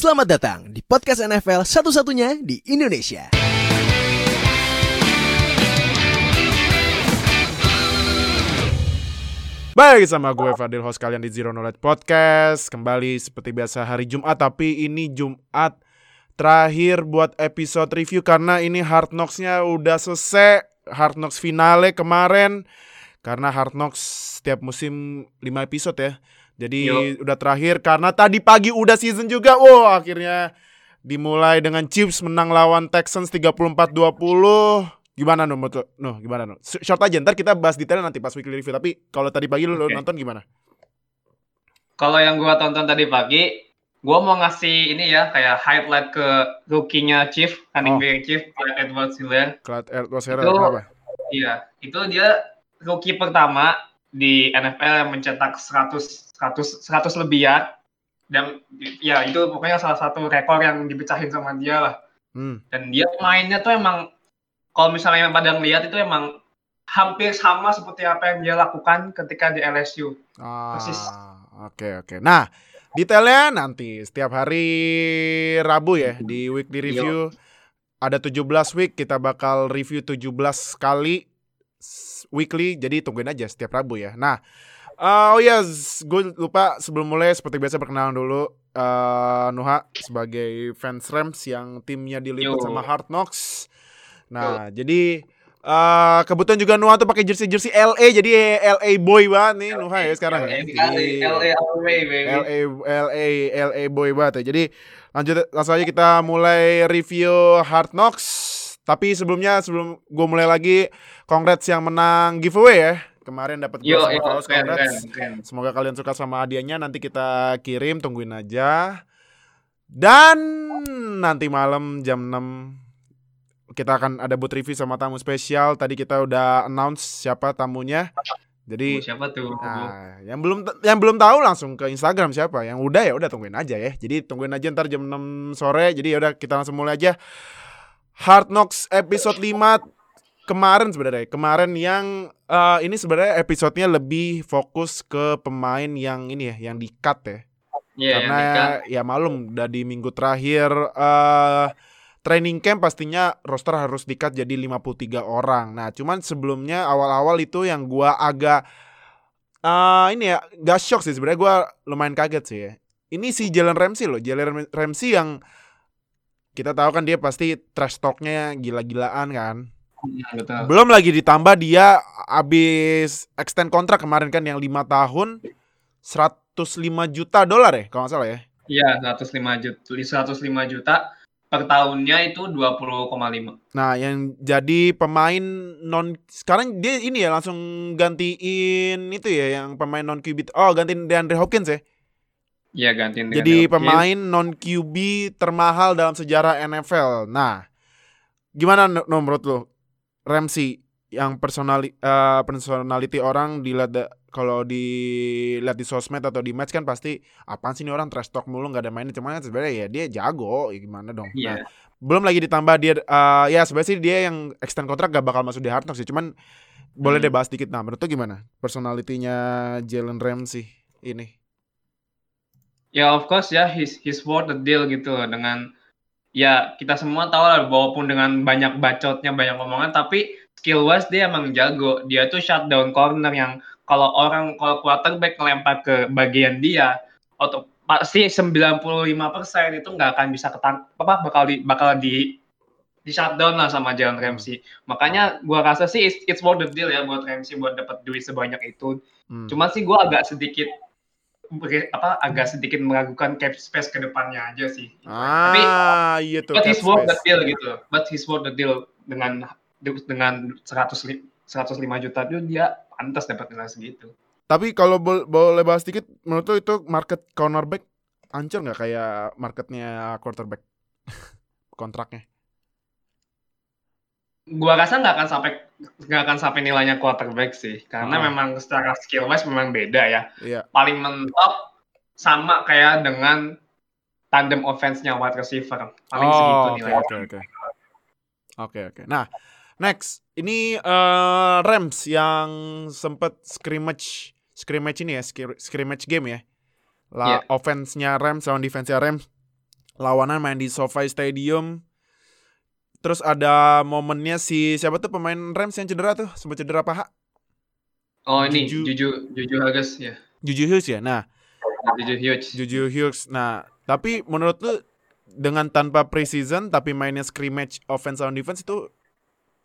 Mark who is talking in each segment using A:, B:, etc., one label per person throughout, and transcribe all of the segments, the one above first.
A: Selamat datang di podcast NFL satu-satunya di Indonesia.
B: Baik sama gue Fadil host kalian di Zero Knowledge Podcast. Kembali seperti biasa hari Jumat Tapi ini Jumat terakhir buat episode review Karena ini Hard Knocks-nya udah selesai Hard Knocks finale kemarin. Karena Hard Knocks setiap musim 5 episode ya Jadi
C: Yo.
B: udah terakhir Karena tadi pagi udah season juga Wow akhirnya dimulai dengan Chiefs menang lawan Texans 34-20 Gimana no, menurut no gimana no? Short aja, ntar kita bahas detailnya nanti pas weekly review Tapi kalau tadi pagi lo
C: Oke.
B: nonton gimana?
C: Kalau yang gua tonton tadi pagi, gua mau ngasih ini ya kayak highlight ke rookie-nya Chief,
B: Oh.
C: running back Chief, Clyde Edwards Hiller.
B: Clyde Edwards
C: Itu-
B: kenapa?
C: Iya, itu dia rookie pertama di NFL yang mencetak 100 100 100 lebih ya. Dan ya itu pokoknya salah satu rekor yang dipecahin sama dia lah.
B: Hmm.
C: Dan dia mainnya tuh emang kalau misalnya pada ngeliat itu emang hampir sama seperti apa yang dia lakukan ketika di LSU.
B: Ah,
C: Persis.
B: Oke oke. Nah, detailnya nanti setiap hari Rabu ya di weekly review ada 17 week kita bakal review 17 kali weekly jadi tungguin aja setiap Rabu ya. Nah, eh, oh ya gue lupa sebelum mulai seperti biasa perkenalan dulu eh Nuha sebagai fans Rams yang timnya diliput
C: Yo.
B: sama Hard Knocks. Nah, jadi eh kebetulan juga Nuha tuh pakai jersey jersey LA jadi LA boy banget nih Nuha ya sekarang.
C: LA
B: Jadi-
C: LA baby.
B: LA LA LA boy banget ya. Jadi lanjut langsung aja kita mulai review Hard Knocks. Tapi sebelumnya sebelum gue mulai lagi, congrats yang menang giveaway ya. Kemarin dapat
C: Yo,
B: sama
C: yo,
B: kaos,
C: keren, keren, keren.
B: Semoga kalian suka sama hadiahnya nanti kita kirim tungguin aja. Dan nanti malam jam 6 kita akan ada booth review sama tamu spesial. Tadi kita udah announce siapa tamunya. Jadi
C: siapa tuh?
B: Nah, yang belum yang belum tahu langsung ke Instagram siapa. Yang udah ya udah tungguin aja ya. Jadi tungguin aja ntar jam 6 sore. Jadi ya udah kita langsung mulai aja. Hard Knocks episode 5 kemarin sebenarnya. Kemarin yang eh, ini sebenarnya episodenya lebih fokus ke pemain yang ini ya, yang di cut ya.
C: Iya,
B: Karena ya malum udah di minggu terakhir eh training camp pastinya roster harus dikat jadi 53 orang. Nah, cuman sebelumnya awal-awal itu yang gua agak eh ini ya, gak shock sih sebenarnya gua lumayan kaget sih ya. Ini si Jalen Ramsey loh, Jalen Ramsey yang kita tahu kan dia pasti trash talknya gila-gilaan kan.
C: Hmm, betul.
B: Belum lagi ditambah dia abis extend kontrak kemarin kan yang lima tahun 105 juta dolar ya kalau nggak salah ya.
C: Iya, 105 juta, 105 juta per tahunnya itu 20,5.
B: Nah yang jadi pemain non sekarang dia ini ya langsung gantiin itu ya yang pemain non QB oh gantiin DeAndre Hopkins ya.
C: Iya, gantiin
B: Jadi
C: Hopkins.
B: pemain non QB termahal dalam sejarah NFL. Nah gimana no no, menurut lo Ramsey yang personali eh, personality orang dilihat kalau dilihat di sosmed atau di match kan pasti apaan sih ini orang trash talk mulu nggak ada mainnya. Cuman kan sebenarnya ya dia jago ya gimana dong.
C: Iya.
B: Nah, belum lagi ditambah dia eh, ya sebenarnya sih dia yang extend kontrak gak bakal masuk di Hard sih. Cuman boleh
C: Hmm.
B: deh bahas dikit. Nah menurut lu gimana personalitinya Jalen Ramsey ini?
C: Ya, of course ya, he's, he's worth the deal gitu loh dengan ya kita semua tahu lah walaupun dengan banyak bacotnya, banyak omongan tapi skill wise dia emang jago. Dia tuh shutdown corner yang kalau orang kalau quarterback ngelempar ke bagian dia atau pasti 95% itu nggak akan bisa ketang apa bakal di bakal di di shutdown lah sama Jalen Ramsey. Makanya gua rasa sih it's, it's worth the deal ya buat Ramsey buat dapat duit sebanyak itu.
B: Hmm.
C: Cuma sih gue agak sedikit apa agak sedikit meragukan cap space ke depannya aja sih. Tapi
B: ah iya tuh
C: but he's worth the deal gitu. But he's worth the deal dengan dengan 100 li- 105 juta itu dia pantas dapat nilai segitu.
B: Tapi kalau bol- boleh bahas dikit, menurut lu itu market cornerback hancur nggak kayak marketnya quarterback kontraknya?
C: Gua rasa nggak akan sampai nggak akan sampai nilainya quarterback sih, karena
B: Ah.
C: memang secara skill wise memang beda ya.
B: Iya.
C: Paling mentok sama kayak dengan tandem offense-nya wide receiver. Paling segitu
B: Oh, oke
C: nilainya.
B: oke oke. Oke oke. Nah, next ini eh, Rams yang sempet scrimmage scrimmage ini ya, scrimmage game ya. Lah
C: Iya.
B: offense-nya Rams sama defense-nya Rams lawanan main di SoFi Stadium. Terus ada momennya si siapa tuh pemain Rams yang cedera tuh, sempat cedera paha.
C: Oh ini
B: Juju.
C: Juju Juju Hughes ya.
B: Juju Hughes ya. Nah,
C: Juju Hughes.
B: Juju Hughes. Nah, tapi menurut lu dengan tanpa preseason tapi mainnya scrimmage offense on defense itu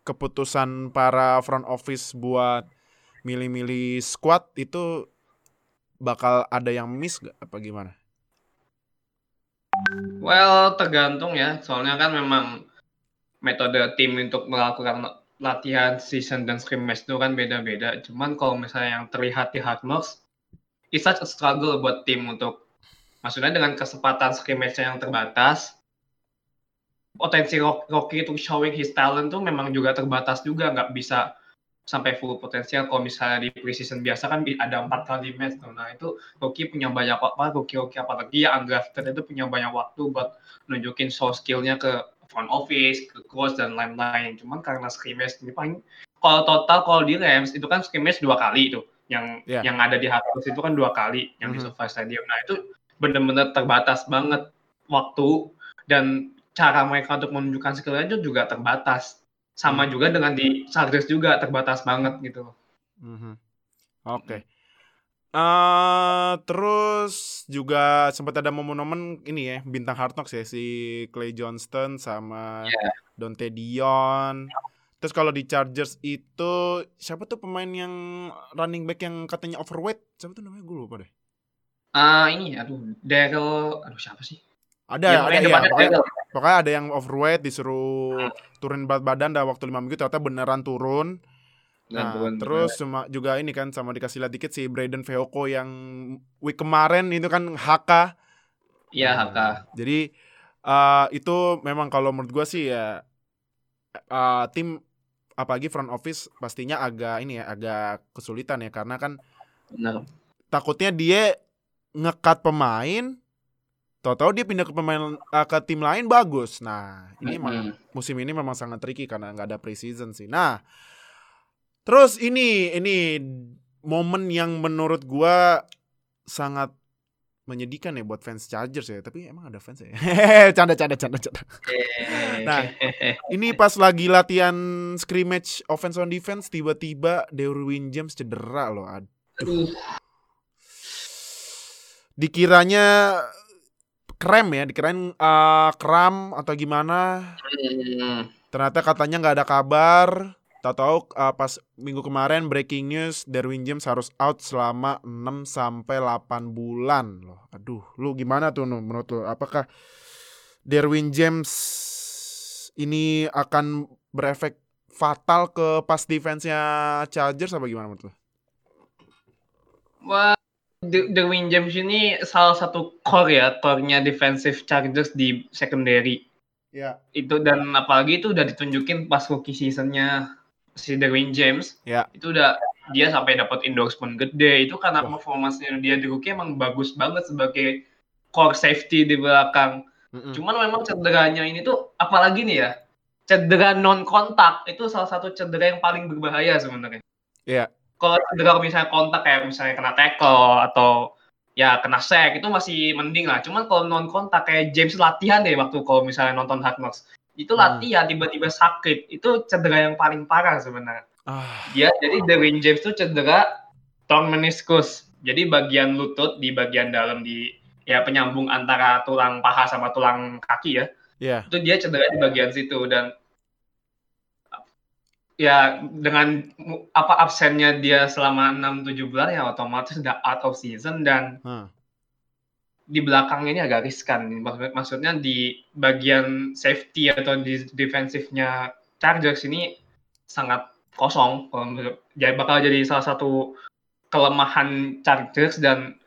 B: keputusan para front office buat milih-milih squad itu bakal ada yang miss gak apa gimana?
C: Well, tergantung ya. Soalnya kan memang metode tim untuk melakukan latihan season dan scrimmage itu kan beda-beda. Cuman kalau misalnya yang terlihat di Hard Knocks, it's such a struggle buat tim untuk maksudnya dengan kesempatan scrimmage yang terbatas, potensi Rock- Rocky untuk showing his talent tuh memang juga terbatas juga, nggak bisa sampai full potensial. Kalau misalnya di preseason biasa kan ada empat kali match tuh. Nah itu Rocky punya banyak waktu, Rocky Rocky apalagi yang undrafted itu punya banyak waktu buat nunjukin show skillnya ke front office, ke coach dan lain-lain. Cuman karena scrimmage ini paling kalau total kalau di Rams itu kan scrimmage dua kali itu yang
B: Yeah.
C: yang ada di Harvard itu kan dua kali yang di
B: Mhm.
C: SoFi Stadium. Nah itu benar-benar terbatas banget waktu dan cara mereka untuk menunjukkan skillnya itu juga terbatas. Sama juga dengan di Chargers juga terbatas banget gitu.
B: Mhm. Oke. Eh terus juga sempat ada momen-momen ini ya bintang Hard Knocks ya si Clay Johnston sama
C: Iya.
B: Dante Dion. Terus kalau di Chargers itu siapa tuh pemain yang running back yang katanya overweight? Siapa tuh namanya gue lupa deh.
C: Ah ini aduh Daryl aduh siapa sih?
B: Ada
C: Yang
B: ada ya, pokoknya, pokoknya ada yang overweight disuruh turun berat badan dalam waktu 5 minggu ternyata beneran turun. Nah,
C: turun-
B: terus cuma juga ini kan sama dikasih lihat dikit si Braden Feoko yang week kemarin itu kan HK.
C: Iya
B: Hmm,
C: Haka.
B: Jadi eh, itu memang kalau menurut gua sih ya eh, tim apalagi front office pastinya agak ini ya agak kesulitan ya karena kan
C: Benar.
B: takutnya dia ngekat pemain tahu-tahu dia pindah ke pemain eh, ke tim lain bagus. Nah, ini emang
C: Mm-mm.
B: musim ini memang sangat tricky karena nggak ada preseason sih. Nah, terus ini ini momen yang menurut gua sangat menyedihkan ya buat fans Chargers ya. Tapi emang ada fans ya. canda canda canda canda. Nah, Ini pas lagi latihan scrimmage offense on defense tiba-tiba Derwin James cedera loh. Aduh. Dikiranya krem ya, dikirain eh, kram atau gimana.
C: Hmm.
B: Ternyata katanya nggak ada kabar. Tahu-tahu uh, pas minggu kemarin breaking news Derwin James harus out selama 6 sampai 8 bulan loh. Aduh, lu gimana tuh Nu, menurut lu? Apakah Derwin James ini akan berefek fatal ke pas defense-nya Chargers apa gimana menurut lu?
C: Wah, Derwin James ini salah satu core ya, core-nya defensive Chargers di secondary.
B: Ya.
C: Itu dan apalagi itu udah ditunjukin pas rookie season-nya si Derwin James.
B: Ya.
C: Itu udah dia sampai dapat endorsement gede. Itu karena
B: Wah.
C: performance-nya dia di rookie emang bagus banget sebagai core safety di belakang.
B: Mm-mm.
C: Cuman memang cederanya ini tuh apalagi nih ya. Cedera non kontak itu salah satu cedera yang paling berbahaya sebenarnya.
B: Iya.
C: Kalau cedera misalnya kontak kayak misalnya kena tackle atau ya kena sack itu masih mending lah. Cuman kalau non kontak kayak James latihan deh waktu kalau misalnya nonton Hard Knocks. Itu
B: Hmm.
C: latihan tiba-tiba sakit. Itu cedera yang paling parah sebenarnya.
B: Ah,
C: Dia jadi Derwin James tuh cedera torn meniscus. Jadi bagian lutut di bagian dalam di ya penyambung antara tulang paha sama tulang kaki ya
B: ya.
C: itu dia cedera di bagian situ dan ya dengan apa absennya dia selama 6-7 bulan ya otomatis udah out of season dan
B: Hah.
C: Di belakangnya ini agak riskan Maksud- maksudnya di bagian safety atau di defensifnya Chargers ini sangat kosong jadi bakal jadi salah satu kelemahan Chargers dan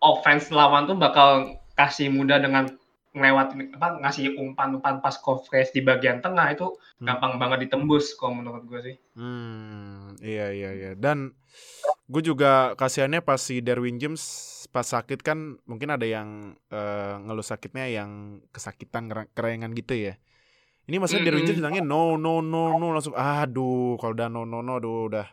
C: offense lawan tuh bakal kasih mudah dengan ngelewatin apa ngasih umpan-umpan pas coverage di bagian tengah itu
B: Hmm.
C: gampang banget ditembus kalau menurut gue sih.
B: Hmm, iya iya iya. Dan gue juga kasihannya pas si Derwin James pas sakit kan mungkin ada yang eh, ngeluh sakitnya yang kesakitan kera- kerengan gitu ya. Ini maksudnya Derwin James
C: Mm-mm.
B: bilangnya no no no no langsung aduh kalau udah no no no aduh udah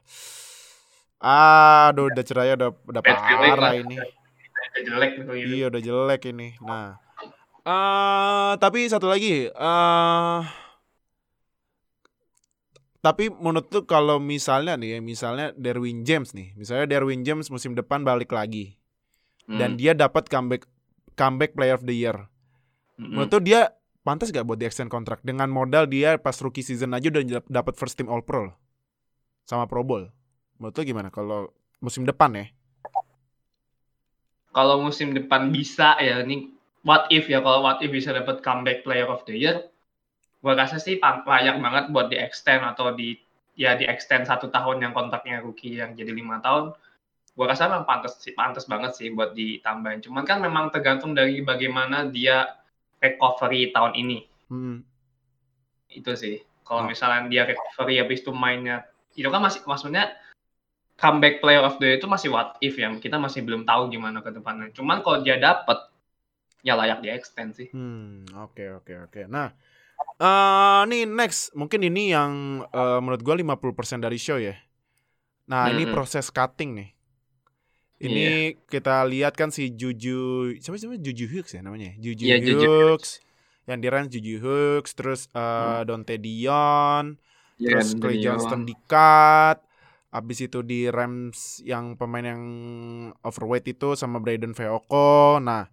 B: aduh udah cerai udah udah parah ini.
C: Udah jelek gitu.
B: Iya udah jelek ini. Nah, Eh, tapi satu lagi, eh tapi menurut tuh kalau misalnya nih, ya, misalnya Derwin James nih, misalnya Derwin James musim depan balik lagi
C: Hmm.
B: dan dia dapat comeback comeback Player of the Year. Menurut tuh dia pantas gak buat di extend kontrak dengan modal dia pas rookie season aja udah dap- dapat first team All Pro loh. sama Pro Bowl. Menurut gimana kalau musim depan ya?
C: kalau musim depan bisa ya ini what if ya kalau what if bisa dapat comeback player of the year gua rasa sih layak banget buat di extend atau di ya di extend satu tahun yang kontraknya rookie yang jadi lima tahun gua rasa memang pantas sih pantas banget sih buat ditambahin cuman kan memang tergantung dari bagaimana dia recovery tahun ini
B: Hmm.
C: itu sih kalau
B: Oh.
C: misalnya dia recovery habis itu mainnya itu kan masih maksudnya comeback player of the year itu masih what if ya kita masih belum tahu gimana ke depannya cuman kalau dia dapet ya layak di extend sih
B: Hmm, oke oke oke. Nah, eh nih next, mungkin ini yang eh, menurut gua 50% dari show ya. Nah, ini
C: Mm-mm.
B: proses cutting nih. Ini kita lihat kan si Juju, siapa siapa Juju Hughes ya namanya? Juju
C: Juju
B: Hughes. Yang di Rams Juju Hughes, terus eh Dante Dion,
C: Iya,
B: terus Clay Johnston di cut. Abis itu di Rams yang pemain yang overweight itu sama Braden Feoko. Nah,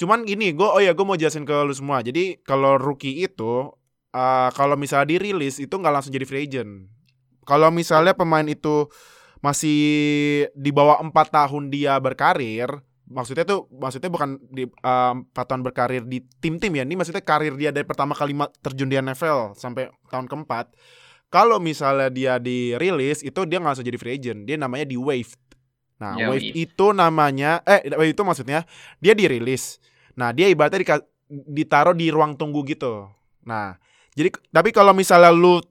B: cuman gini, gue oh ya gue mau jelasin ke lu semua. Jadi kalau rookie itu, eh, kalau misalnya dirilis itu nggak langsung jadi free agent. Kalau misalnya pemain itu masih di bawah empat tahun dia berkarir, maksudnya tuh maksudnya bukan di empat tahun berkarir di tim-tim ya. Ini maksudnya karir dia dari pertama kali terjun di NFL sampai tahun keempat. Kalau misalnya dia dirilis itu dia nggak langsung jadi free agent, dia namanya di waived. Nah, waived
C: waived.
B: itu namanya eh itu maksudnya dia dirilis. Nah, dia ibaratnya dika- ditaruh di ruang tunggu gitu. Nah, jadi tapi kalau misalnya lu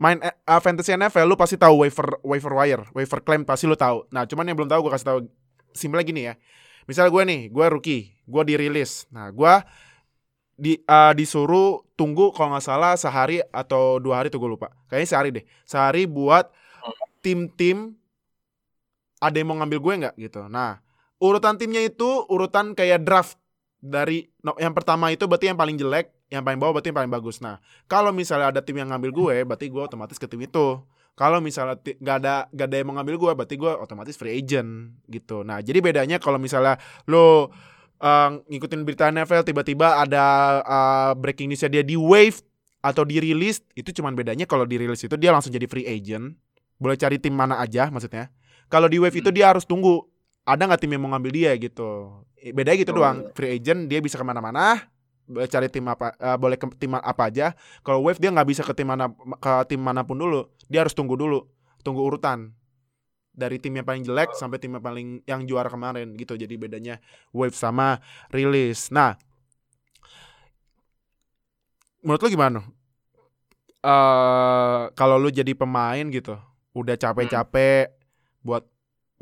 B: main uh, fantasy NFL lu pasti tahu waiver waiver wire, waiver claim pasti lu tahu. Nah, cuman yang belum tahu gue kasih tahu simpelnya gini ya. Misalnya gue nih, gue rookie, gue dirilis. Nah, gue di uh, disuruh tunggu kalau nggak salah sehari atau dua hari tuh gue lupa. Kayaknya sehari deh. Sehari buat tim-tim ada yang mau ngambil gue nggak gitu. Nah, urutan timnya itu urutan kayak draft dari no, yang pertama itu berarti yang paling jelek, yang paling bawah berarti yang paling bagus. Nah, kalau misalnya ada tim yang ngambil gue, berarti gue otomatis ke tim itu. Kalau misalnya nggak ada nggak ada yang mau ngambil gue, berarti gue otomatis free agent gitu. Nah, jadi bedanya kalau misalnya lo uh, ngikutin berita NFL tiba-tiba ada uh, breaking newsnya dia di wave atau dirilis, itu cuman bedanya kalau dirilis itu dia langsung jadi free agent. Boleh cari tim mana aja maksudnya. Kalau di wave itu
C: Hmm.
B: dia harus tunggu ada nggak tim yang mau ngambil dia gitu. Bedanya gitu
C: Oh.
B: doang. Free agent dia bisa ke mana-mana, cari tim apa, eh, boleh ke tim apa aja. Kalau wave dia nggak bisa ke tim mana ke tim mana pun dulu. Dia harus tunggu dulu, tunggu urutan dari tim yang paling jelek sampai tim yang paling yang juara kemarin gitu. Jadi bedanya wave sama rilis. Nah, menurut lu gimana? eh kalau lu jadi pemain gitu, udah capek-capek buat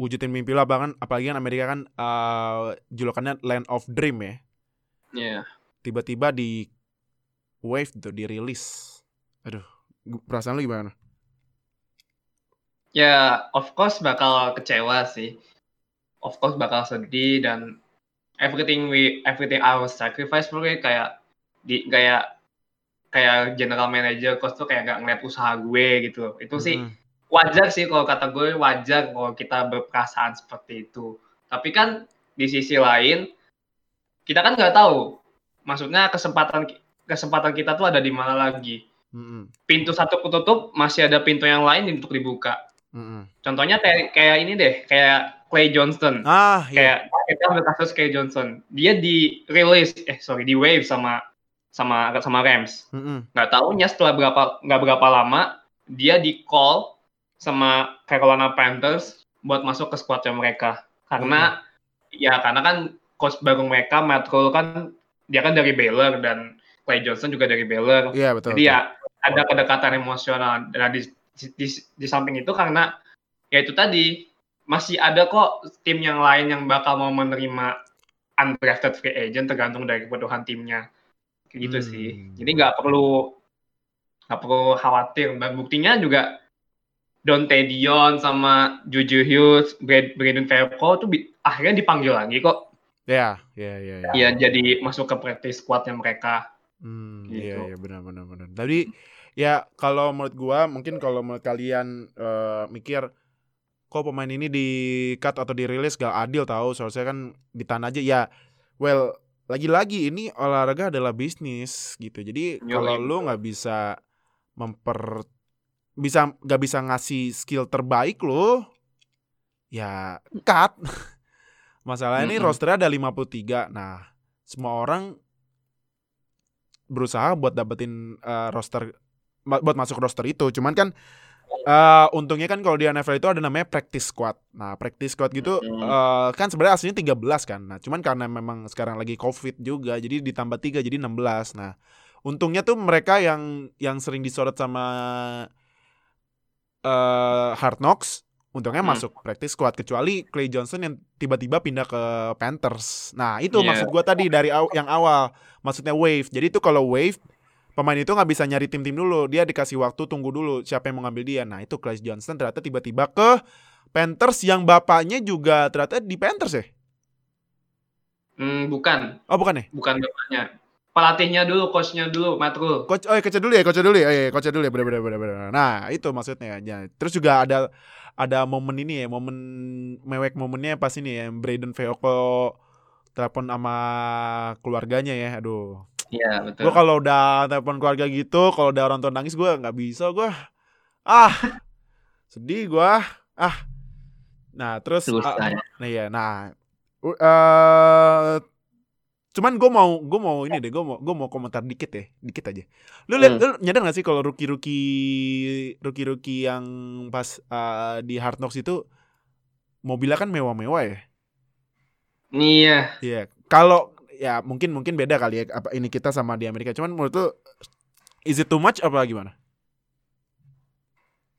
B: wujudin mimpi lu bahkan apalagi kan Amerika kan eh julukannya land of dream ya.
C: Iya.
B: Tiba-tiba di wave gitu dirilis. Aduh, perasaan lu gimana?
C: Ya, of course bakal kecewa sih. Of course bakal sedih dan everything we everything I was sacrifice mungkin kayak di kayak kayak general manager coach tuh kayak gak ngeliat usaha gue gitu. Itu sih
B: Mm-mm.
C: Wajar sih kalau kata gue wajar kalau kita berperasaan seperti itu. Tapi kan di sisi lain kita kan nggak tahu. Maksudnya kesempatan kesempatan kita tuh ada di mana lagi. Pintu satu ketutup, masih ada pintu yang lain untuk dibuka.
B: Mm-mm.
C: Contohnya kayak kayak ini deh, kayak Clay Johnston.
B: Ah, iya.
C: Kayak kita ambil kasus Clay Johnson. Dia di release eh sorry, di wave sama sama sama Rams.
B: Mm-mm.
C: Nggak tahunya setelah berapa nggak berapa lama dia di call sama Carolina Panthers buat masuk ke squadnya mereka. Karena ya karena kan coach baru mereka Matt Rule kan dia kan dari Baylor dan Clay Johnson juga dari Baylor.
B: Iya, betul.
C: Jadi
B: betul.
C: ya ada kedekatan emosional. Dan di, di, di samping itu karena ya itu tadi masih ada kok tim yang lain yang bakal mau menerima undrafted free agent tergantung dari kebutuhan timnya. Kayak gitu
B: Hmm.
C: sih. Jadi nggak perlu nggak perlu khawatir. Dan buktinya juga Dante Dion sama Juju Hughes, Brad- Brandon Ferko tuh bi- akhirnya dipanggil lagi kok.
B: Ya, ya, ya, ya.
C: ya jadi masuk ke practice squadnya mereka
B: Hmm,
C: Gitu.
B: iya iya benar benar benar. Tapi ya kalau menurut gua mungkin kalau menurut kalian eh, mikir kok pemain ini di cut atau dirilis gak adil tahu seharusnya kan ditahan aja ya. Well, lagi-lagi ini olahraga adalah bisnis gitu. Jadi kalau lu nggak bisa memper bisa nggak bisa ngasih skill terbaik lo ya cut. Masalahnya ini
C: Mm-mm.
B: rosternya ada 53. Nah, semua orang berusaha buat dapetin eh, roster buat masuk roster itu. Cuman kan eh, untungnya kan kalau di NFL itu ada namanya practice squad. Nah, practice squad gitu
C: Hmm.
B: eh, kan sebenarnya aslinya 13 kan. Nah, cuman karena memang sekarang lagi Covid juga jadi ditambah 3 jadi 16. Nah, untungnya tuh mereka yang yang sering disorot sama eh Hard Knocks untungnya
C: Hmm.
B: masuk practice squad kecuali Clay Johnson yang tiba-tiba pindah ke Panthers. Nah, itu
C: Iya.
B: maksud gua tadi dari aw- yang awal. Maksudnya wave. Jadi itu kalau wave pemain itu nggak bisa nyari tim-tim dulu. Dia dikasih waktu tunggu dulu siapa yang mau ngambil dia. Nah, itu Clay Johnson ternyata tiba-tiba ke Panthers yang bapaknya juga ternyata di Panthers ya?
C: Hmm, bukan
B: Oh, bukan ya?
C: bukan bapaknya pelatihnya dulu coachnya dulu Matt Rule
B: Coach, oh, ya, coach dulu ya, coach dulu ya, oh, iya, coach dulu ya, bener, bener, bener, bener. Nah, itu maksudnya. Ya. Terus juga ada ada momen ini ya, momen mewek momennya pas ini ya, Braden Feoko telepon sama keluarganya ya, aduh.
C: iya betul
B: Gue kalau udah telepon keluarga gitu, kalau udah orang tua nangis gue nggak bisa gue. Ah, sedih gue. Ah, nah terus.
C: Susah ya.
B: nah iya, nah, u- eh cuman gue mau gue mau ini deh, gue mau gue mau komentar dikit ya, dikit aja. Lu lihat,
C: Hmm.
B: lu nyadar gak sih kalau rookie rookie rookie rookie yang pas eh, di Hard Knocks itu mobilnya kan mewah-mewah ya?
C: iya
B: Iya, kalau ya mungkin mungkin beda kali ya apa ini kita sama di Amerika. Cuman menurut lu is it too much apa gimana?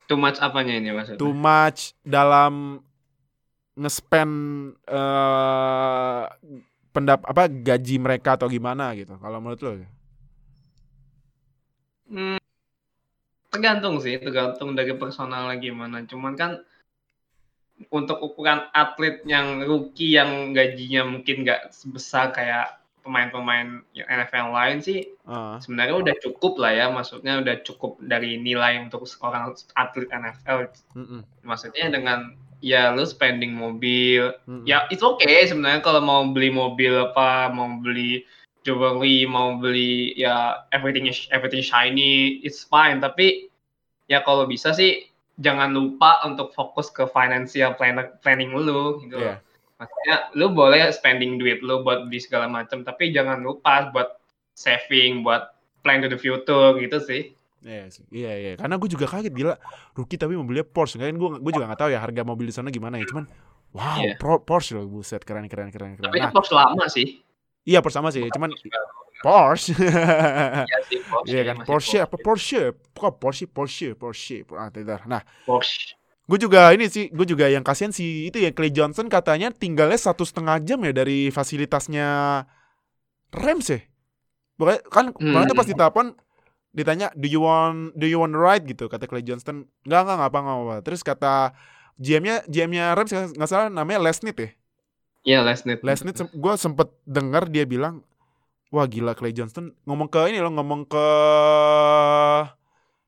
C: too much apanya ini maksudnya
B: Too much dalam nge-spend eh pendap apa gaji mereka atau gimana gitu. Kalau menurut lu?
C: Hmm, tergantung sih, tergantung dari personalnya gimana. Cuman kan untuk ukuran atlet yang rookie yang gajinya mungkin nggak sebesar kayak pemain-pemain NFL lain sih
B: Ah,
C: sebenarnya udah cukup lah ya. Maksudnya udah cukup dari nilai untuk seorang atlet NFL.
B: mm-mm,
C: Maksudnya dengan ya lu spending mobil,
B: mm-mm.
C: ya it's okay sebenarnya kalau mau beli mobil apa, mau beli jewelry, mau beli ya everything is everything shiny, it's fine. Tapi ya kalau bisa sih jangan lupa untuk fokus ke financial plan- planning lu gitu.
B: Iya.
C: Maksudnya lu boleh spending duit lu buat beli segala macam, tapi jangan lupa buat saving, buat plan to the future gitu sih.
B: Iya, sih. iya, iya. Karena gue juga kaget gila. Rookie tapi mobilnya Porsche. Kan gue gue juga nggak tahu ya harga mobil di sana gimana ya. Cuman wow,
C: Iya.
B: Pro- Porsche loh, buset keren keren keren keren.
C: Tapi
B: Nah,
C: itu Porsche lama sih.
B: iya Porsche sama sih. Cuman Porsche.
C: Iya sih, Porsche.
B: Iya kan
C: masih
B: Porsche apa Porsche? Kok Porsche Porsche Porsche. Ah, tidak. Nah,
C: Porsche.
B: gue juga ini sih, gue juga yang kasihan sih itu ya Clay Johnson katanya tinggalnya satu setengah jam ya dari fasilitasnya Rams ya. Pokoknya kan kemarin tuh pas
C: Hmm.
B: Ditanya do you want do you want to ride? Gitu kata Clay Johnston. Nggak nggak nggak apa apa terus kata GM-nya GM-nya Rams nggak salah namanya Lesnit ya?
C: Iya, Lesnit.
B: Lesnit sem- gue sempet dengar dia bilang wah gila Clay Johnston. Ngomong ke ini loh ngomong ke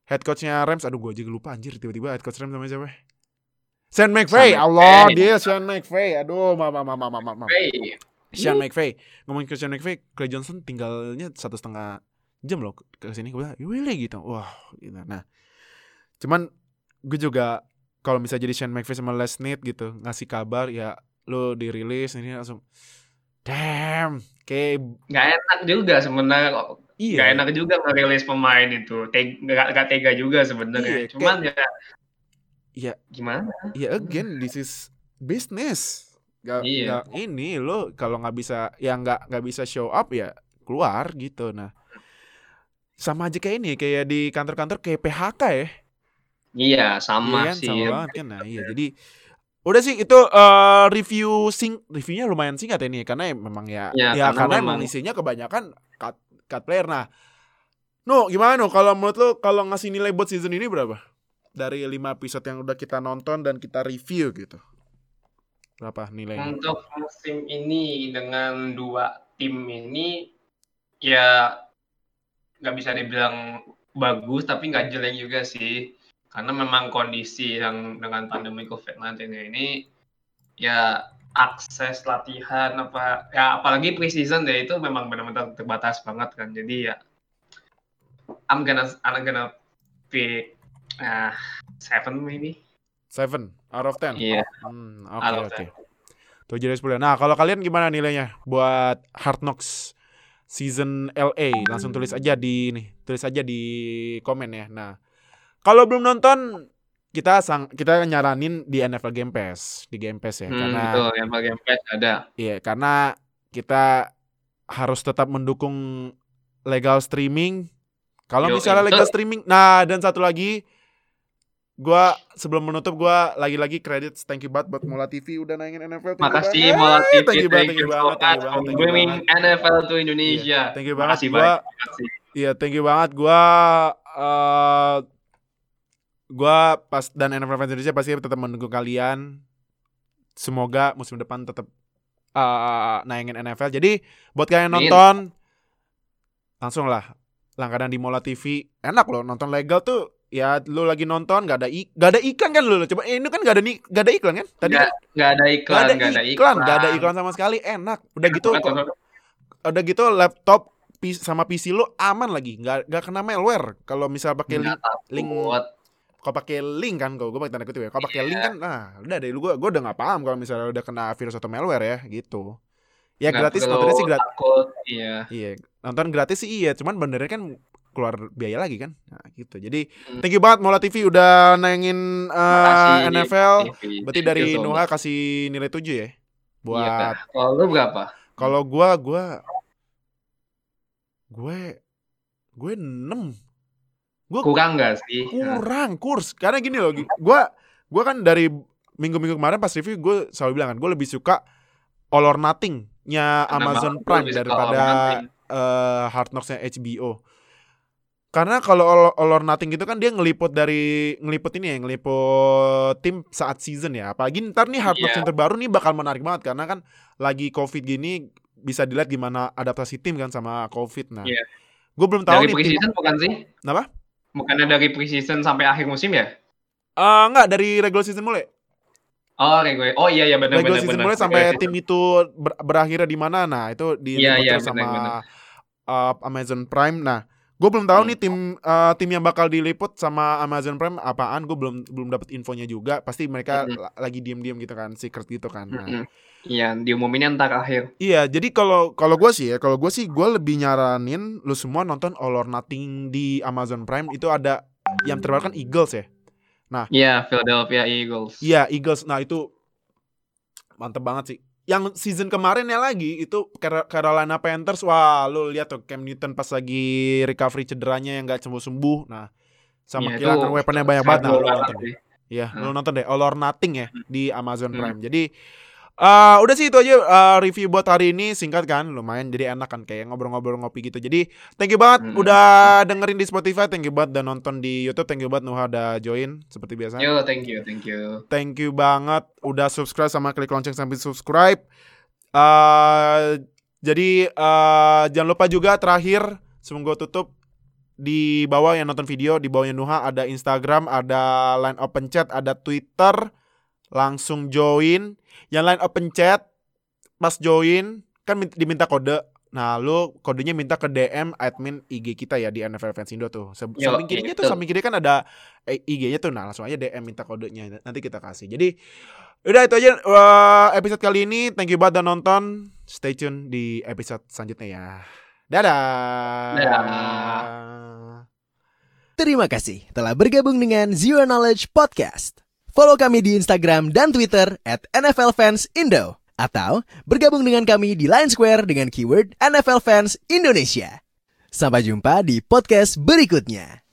B: head coachnya Rams. Aduh gue aja lupa anjir tiba-tiba head coach Rams namanya siapa? Sean McVay.
C: Sean
B: Allah
C: McVay.
B: dia Sean McVay. Aduh ma ma ma ma ma ma- ma.
C: Hey,
B: Sean McVay. Ngomongin ke Sean McVay Clay Johnson tinggalnya satu setengah jam loh ke sini gue bilang "Ya really gitu wah gitu nah cuman gue juga kalau bisa jadi Sean McVay sama Les Snead gitu ngasih kabar ya lo dirilis ini langsung damn kayak
C: nggak enak juga sebenarnya kok.
B: iya
C: Nggak enak juga ngerilis pemain itu. Teg- Nggak nggak tega juga sebenarnya.
B: Iya,
C: Cuman ya
B: Iya.
C: gimana?
B: ya again this is business gak,
C: Iya.
B: gak ini lo kalau nggak bisa ya nggak nggak bisa show up ya keluar gitu nah sama aja kayak ini kayak di kantor-kantor kayak PHK ya
C: Iya, sama
B: Iya kan,
C: sih.
B: sama banget kan. Nah, iya. Jadi udah sih itu eh, review sing reviewnya lumayan singkat ya ini karena ya memang ya
C: Ya,
B: ya,
C: karena
B: karena emang
C: memang-
B: isinya kebanyakan cut cut player. Nah, no gimana no kalau menurut lo kalau ngasih nilai buat season ini berapa? Dari 5 episode yang udah kita nonton dan kita review gitu. Berapa nilainya?
C: Untuk musim ini dengan dua tim ini ya nggak bisa dibilang bagus tapi nggak jelek juga sih karena memang kondisi yang dengan pandemi COVID-19 ini ya akses latihan apa ya apalagi preseason ya itu memang benar-benar terbatas banget kan jadi ya I'm gonna I'm gonna pick uh, seven maybe
B: Seven out of ten.
C: iya
B: Hmm,
C: out
B: oke
C: of
B: oke.
C: ten.
B: Tujuh dari sepuluh. Nah, kalau kalian gimana nilainya buat Hard Knocks season LA? Langsung tulis aja di nih, tulis aja di komen ya. Nah, kalau belum nonton kita sang kita nyaranin di NFL Game Pass, di Game Pass ya,
C: Hmm,
B: karena
C: betul yang bagian pet ada
B: iya, karena kita harus tetap mendukung legal streaming. Kalau misalnya legal streaming, nah dan satu lagi gua sebelum menutup gua lagi-lagi credit thank you banget buat Mola TV udah nayangin NFL.
C: Makasih
B: banget.
C: Mola TV,
B: thank you banget, thank you banget, thank you banget,
C: bringing. NFL to Indonesia.
B: Iya, thank you banget.
C: Makasih
B: Gua iya, thank you banget. Gua eh gua pas dan NFL fans Indonesia pasti tetap mendukung kalian. Semoga musim depan tetap eh nayangin NFL. Jadi buat kalian yang nonton langsung lah langganan di Mola TV. Enak loh nonton legal tuh. Ya lu lagi nonton gak ada ik gak ada iklan kan lu coba eh, ini kan gak ada ni gak ada iklan kan tadi kan
C: nggak ada iklan,
B: Gak ada
C: ada
B: iklan,
C: iklan,
B: gak ada iklan sama sekali, enak. Udah gitu, udah gitu laptop sama PC lu aman lagi, nggak nggak kena malware. Kalau misal pakai link, link kalau pakai link kan, kalau gue pakai tanda kutip ya, kalau pakai
C: Iya.
B: link kan, nah udah dari lu gue, gue udah nggak paham kalau misalnya udah kena virus atau malware ya, gitu. Ya
C: Nggak
B: gratis, nontonnya sih gratis.
C: takut, iya.
B: Iya, nonton gratis sih iya, cuman benernya kan keluar biaya lagi kan, nah gitu. Jadi
C: Hmm.
B: thank you banget Mola TV udah nayangin uh,
C: Makasih,
B: NFL.
C: TV.
B: Berarti
C: Thank
B: dari
C: so
B: Nuha kasih nilai 7 ya,
C: Iya,
B: buat
C: Kak. Kalau lu berapa?
B: Kalau gua gua gue gue 6. Gua
C: Kurang nggak sih?
B: Kurang kurs karena gini loh, gua gua kan dari minggu-minggu kemarin pas review gue selalu bilang kan gue lebih suka All or Nothing-nya
C: Kenapa?
B: Amazon Prime daripada
C: Nothing.
B: eh, Hard Knocks-nya HBO. Karena kalau All, All or Nothing itu kan dia ngeliput dari ngeliput ini ya, ngeliput tim saat season ya. Apalagi ntar nih Hard Knocks
C: Iya.
B: yang terbaru nih bakal menarik banget karena kan lagi Covid gini bisa dilihat gimana adaptasi tim kan sama Covid. Nah,
C: Iya.
B: gue belum tahu
C: Dari
B: nih tim.
C: preseason bukan sih?
B: Kenapa?
C: Bukannya dari preseason sampai akhir musim ya?
B: Eh, enggak dari regular season mulai.
C: Oh, gue. Oh iya iya benar
B: regular
C: benar
B: season
C: benar.
B: mulai sampai
C: Regular
B: tim itu ber- berakhirnya di mana. Nah, itu di
C: Iya, iya,
B: sama
C: benar, benar.
B: uh, Amazon Prime. Nah, gue belum tahu
C: Hmm.
B: nih tim uh, tim yang bakal diliput sama Amazon Prime apaan. Gue belum belum dapat infonya juga. Pasti mereka la- lagi diem-diem gitu kan, secret gitu kan. Nah.
C: Iya, diumumin ntar akhir.
B: Iya, jadi kalau kalau gue sih ya, kalau gue sih gue lebih nyaranin lu semua nonton All or Nothing di Amazon Prime. Itu ada yang terbaru kan Eagles ya.
C: Iya, Philadelphia Eagles.
B: Iya Eagles, nah itu mantep banget sih. Yang season kemarin ya lagi itu Car- Carolina Panthers, wah lu lihat tuh Cam Newton pas lagi recovery cederanya yang gak sembuh sembuh. Nah sama kehilangan
C: itu
B: weaponnya banyak banget. Nah lu nonton,
C: sih.
B: ya
C: Hmm.
B: lu nonton deh All or Nothing ya di Amazon
C: Hmm.
B: Prime. Jadi eh udah sih itu aja eh, review buat hari ini singkat kan, lumayan jadi enak kan kayak ngobrol-ngobrol ngopi gitu. Jadi thank you banget
C: Hmm.
B: udah dengerin di Spotify, thank you banget udah nonton di YouTube, thank you banget Nuha udah join seperti biasa.
C: Yo, thank you, thank you.
B: Thank you banget udah subscribe sama klik lonceng sampai subscribe. eh jadi eh jangan lupa juga terakhir sebelum gue tutup di bawah yang nonton video di bawahnya Nuha ada Instagram, ada line open chat, ada Twitter. Langsung join. Yang line open chat pas join kan min- diminta kode. Nah, lu kodenya minta ke DM admin IG kita ya di NFL Fans Indo tuh. Se-
C: Yo,
B: samping kirinya tuh,
C: betul.
B: samping kiri kan ada eh, IG-nya tuh. Nah, langsung aja DM minta kodenya. Nanti kita kasih. Jadi udah itu aja eh, episode kali ini. Thank you banget udah nonton. Stay tune di episode selanjutnya ya. Dadah.
C: Dadah.
A: Terima kasih telah bergabung dengan Zero Knowledge Podcast. Follow kami di Instagram dan Twitter at NFL Fans Indo. Atau bergabung dengan kami di Line Square dengan keyword NFL Fans Indonesia. Sampai jumpa di podcast berikutnya.